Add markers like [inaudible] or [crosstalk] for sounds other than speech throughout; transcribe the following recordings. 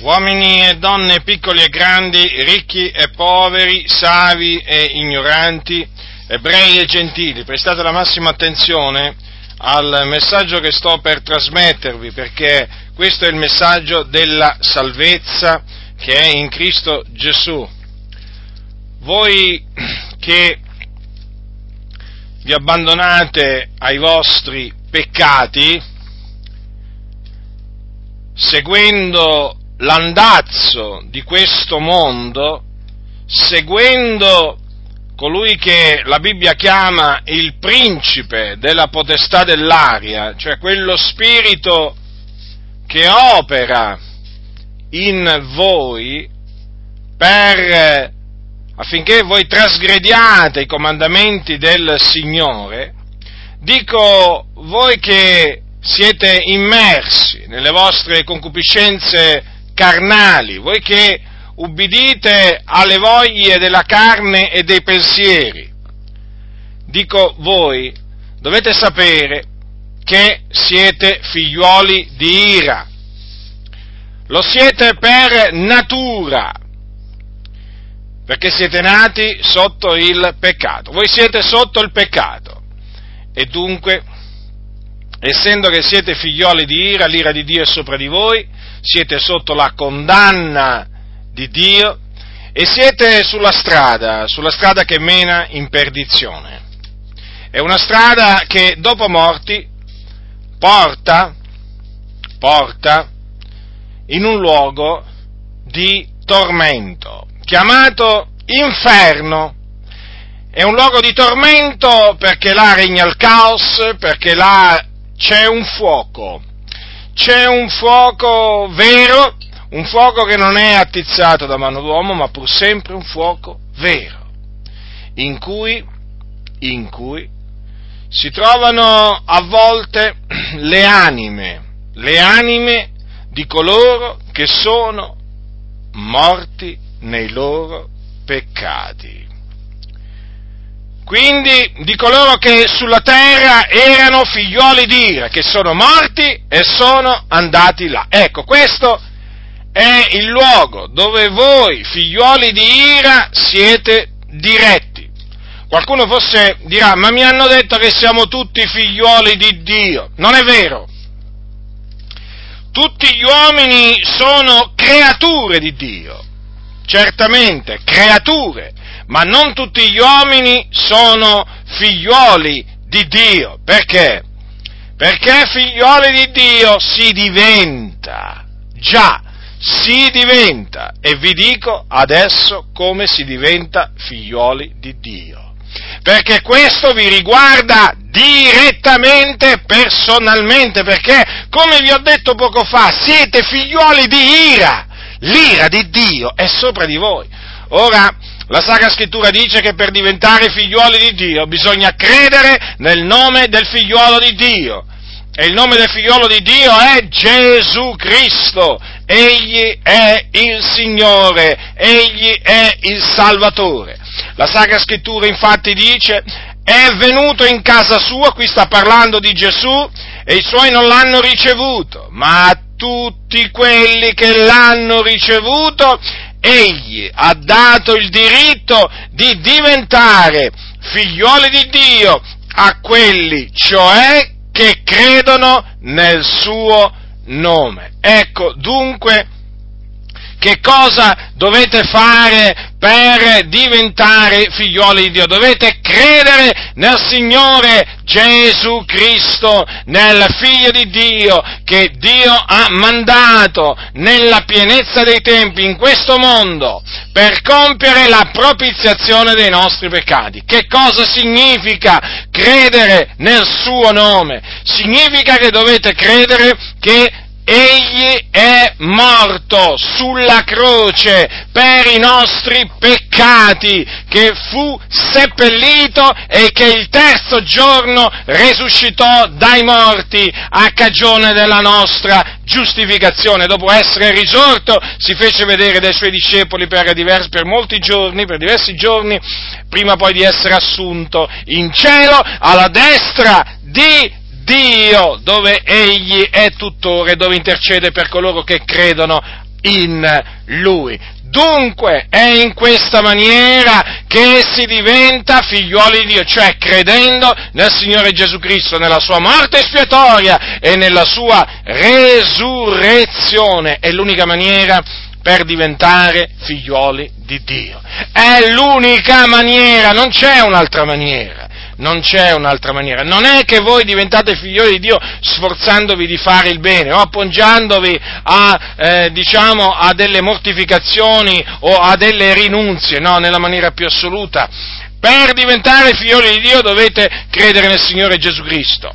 uomini e donne piccoli e grandi, ricchi e poveri, savi e ignoranti, ebrei e gentili, prestate la massima attenzione al messaggio che sto per trasmettervi, perché questo è il messaggio della salvezza che è in Cristo Gesù. Voi che vi abbandonate ai vostri peccati, seguendo l'andazzo di questo mondo, seguendo colui che la Bibbia chiama il principe della potestà dell'aria, cioè quello spirito che opera in voi per, affinché voi trasgrediate i comandamenti del Signore, dico voi che siete immersi nelle vostre concupiscenze carnali, voi che ubbidite alle voglie della carne e dei pensieri. Dico voi, dovete sapere che siete figliuoli di ira. Lo siete per natura, perché siete nati sotto il peccato. Voi siete sotto il peccato e dunque, essendo che siete figlioli di ira, l'ira di Dio è sopra di voi, siete sotto la condanna di Dio e siete sulla strada, sulla strada che mena in perdizione. È una strada che dopo morti porta, porta in un luogo di tormento, chiamato inferno. È un luogo di tormento perché là regna il caos, perché là c'è un fuoco, c'è un fuoco vero, un fuoco che non è attizzato da mano d'uomo, ma pur sempre un fuoco vero, in cui, in cui si trovano a volte le anime, le anime di coloro che sono morti nei loro peccati quindi di coloro che sulla terra erano figlioli di ira, che sono morti e sono andati là. Ecco, questo è il luogo dove voi, figlioli di ira, siete diretti. Qualcuno forse dirà, ma mi hanno detto che siamo tutti figlioli di Dio. Non è vero. Tutti gli uomini sono creature di Dio, certamente, creature, ma non tutti gli uomini sono figlioli di Dio. Perché? Perché figlioli di Dio si diventa, già, si diventa, e vi dico adesso come si diventa figlioli di Dio. Perché questo vi riguarda direttamente, personalmente, perché, come vi ho detto poco fa, siete figlioli di ira, l'ira di Dio è sopra di voi. Ora, la Sacra Scrittura dice che per diventare figliuoli di Dio bisogna credere nel nome del figliuolo di Dio. E il nome del figliuolo di Dio è Gesù Cristo. Egli è il Signore, egli è il Salvatore. La Sacra Scrittura infatti dice, è venuto in casa sua, qui sta parlando di Gesù, e i suoi non l'hanno ricevuto, ma a tutti quelli che l'hanno ricevuto, egli ha dato il diritto di diventare figlioli di Dio a quelli, cioè, che credono nel suo nome. Ecco, dunque, che cosa dovete fare per diventare figlioli di Dio? Dovete credere nel Signore Gesù Cristo, nel Figlio di Dio che Dio ha mandato nella pienezza dei tempi in questo mondo per compiere la propiziazione dei nostri peccati. Che cosa significa credere nel suo nome? Significa che dovete credere che Egli è morto sulla croce per i nostri peccati, che fu seppellito e che il terzo giorno resuscitò dai morti a cagione della nostra giustificazione. Dopo essere risorto si fece vedere dai suoi discepoli per, diversi, per molti giorni, per diversi giorni, prima poi di essere assunto in cielo alla destra di Dio, dove Egli è tutore, dove intercede per coloro che credono in Lui. Dunque è in questa maniera che si diventa figliuoli di Dio, cioè credendo nel Signore Gesù Cristo, nella sua morte espiatoria e nella sua resurrezione. È l'unica maniera per diventare figliuoli di Dio. È l'unica maniera, non c'è un'altra maniera non c'è un'altra maniera. Non è che voi diventate figlioli di Dio sforzandovi di fare il bene o appoggiandovi a, eh, diciamo, a delle mortificazioni o a delle rinunzie, no, nella maniera più assoluta. Per diventare figlioli di Dio dovete credere nel Signore Gesù Cristo,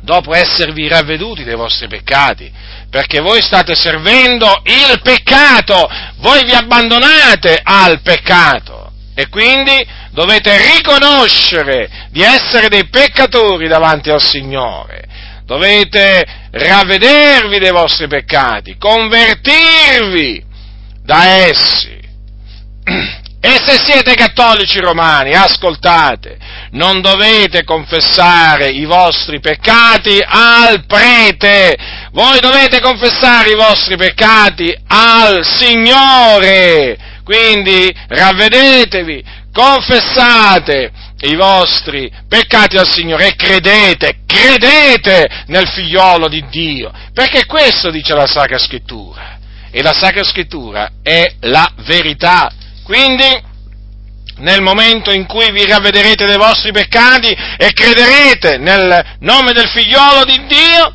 dopo esservi ravveduti dei vostri peccati, perché voi state servendo il peccato, voi vi abbandonate al peccato e quindi dovete riconoscere di essere dei peccatori davanti al Signore, dovete ravvedervi dei vostri peccati, convertirvi da essi. [clears throat] E se siete cattolici romani, ascoltate, non dovete confessare i vostri peccati al prete, voi dovete confessare i vostri peccati al Signore. Quindi ravvedetevi, confessate i vostri peccati al Signore e credete, credete nel figliolo di Dio, perché questo dice la Sacra Scrittura, e la Sacra Scrittura è la verità. Quindi, nel momento in cui vi ravvederete dei vostri peccati e crederete nel nome del figliolo di Dio,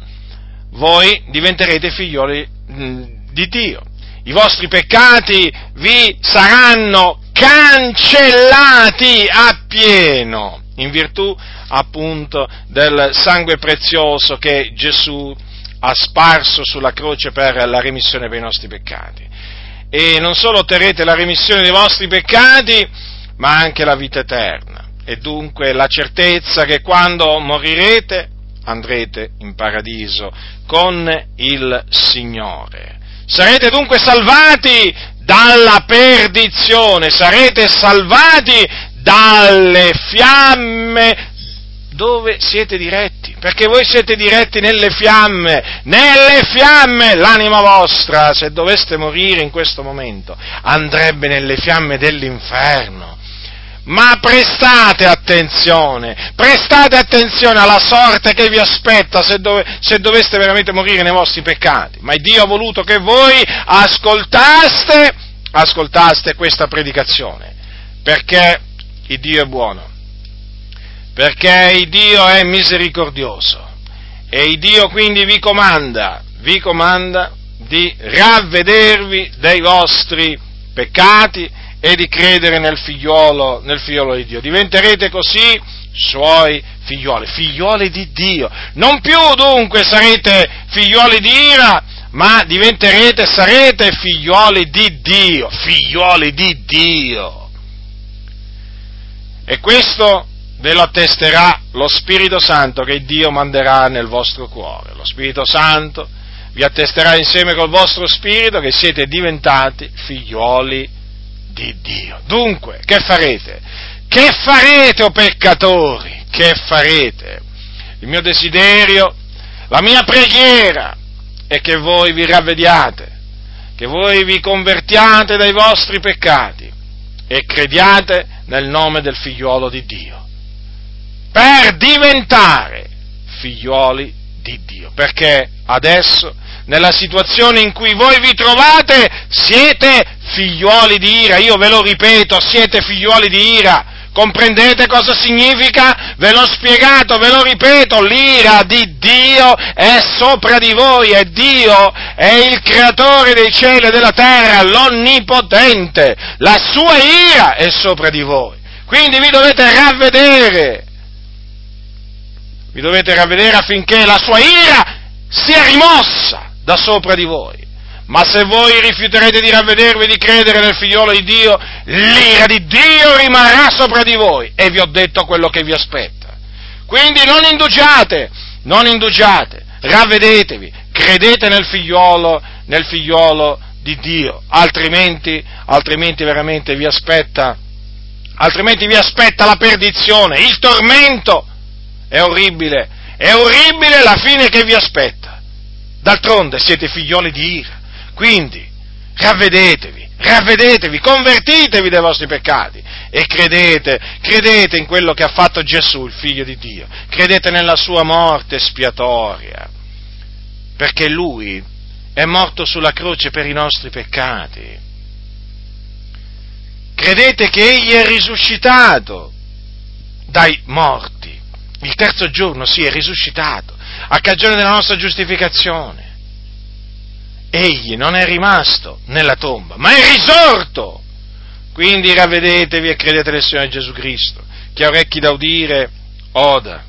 voi diventerete figlioli mm, di Dio. I vostri peccati vi saranno cancellati appieno in virtù appunto del sangue prezioso che Gesù ha sparso sulla croce per la remissione dei nostri peccati. E non solo otterrete la remissione dei vostri peccati, ma anche la vita eterna. E dunque la certezza che quando morirete andrete in paradiso con il Signore. Sarete dunque salvati dalla perdizione, sarete salvati dalle fiamme dove siete diretti, perché voi siete diretti nelle fiamme, nelle fiamme, l'anima vostra, se doveste morire in questo momento, andrebbe nelle fiamme dell'inferno. Ma prestate attenzione, prestate attenzione alla sorte che vi aspetta se, dove, se, doveste veramente morire nei vostri peccati. Ma Dio ha voluto che voi ascoltaste, ascoltaste questa predicazione, perché il Dio è buono, perché il Dio è misericordioso. E il Dio quindi vi comanda, vi comanda di ravvedervi dei vostri peccati e di credere nel figliolo, nel figliolo di Dio. Diventerete così suoi figlioli, figlioli di Dio. Non più dunque sarete figlioli di ira, ma diventerete, sarete figlioli di Dio, figlioli di Dio. E questo ve lo attesterà lo Spirito Santo che Dio manderà nel vostro cuore. Lo Spirito Santo vi attesterà insieme col vostro spirito che siete diventati figlioli di di Dio. Dunque, che farete? Che farete, o oh peccatori? Che farete? Il mio desiderio, la mia preghiera è che voi vi ravvediate, che voi vi convertiate dai vostri peccati e crediate nel nome del figliuolo di Dio, per diventare figliuoli di Dio, perché adesso, nella situazione in cui voi vi trovate, siete figliuoli di ira, io ve lo ripeto, siete figliuoli di ira. Comprendete cosa significa? Ve l'ho spiegato, ve lo ripeto, l'ira di Dio è sopra di voi e Dio è il creatore dei cieli e della terra, l'onnipotente. La sua ira è sopra di voi. Quindi vi dovete ravvedere. Vi dovete ravvedere affinché la sua ira sia rimossa da sopra di voi. Ma se voi rifiuterete di ravvedervi e di credere nel figliolo di Dio, l'ira di Dio rimarrà sopra di voi. E vi ho detto quello che vi aspetta. Quindi non indugiate, non indugiate, ravvedetevi, credete nel figliolo, nel figliolo di Dio, altrimenti, altrimenti veramente vi aspetta, altrimenti vi aspetta la perdizione, il tormento. È orribile, è orribile la fine che vi aspetta. D'altronde siete figlioli di ira Quindi, ravvedetevi, ravvedetevi, convertitevi dai vostri peccati e credete, credete in quello che ha fatto Gesù, il figlio di Dio, credete nella sua morte spiatoria, perché lui è morto sulla croce per i nostri peccati. Credete che egli è risuscitato dai morti. Il terzo giorno sì, è risuscitato a cagione della nostra giustificazione. Egli non è rimasto nella tomba, ma è risorto. Quindi ravvedetevi e credete nel Signore Gesù Cristo. Chi ha orecchi da udire, oda.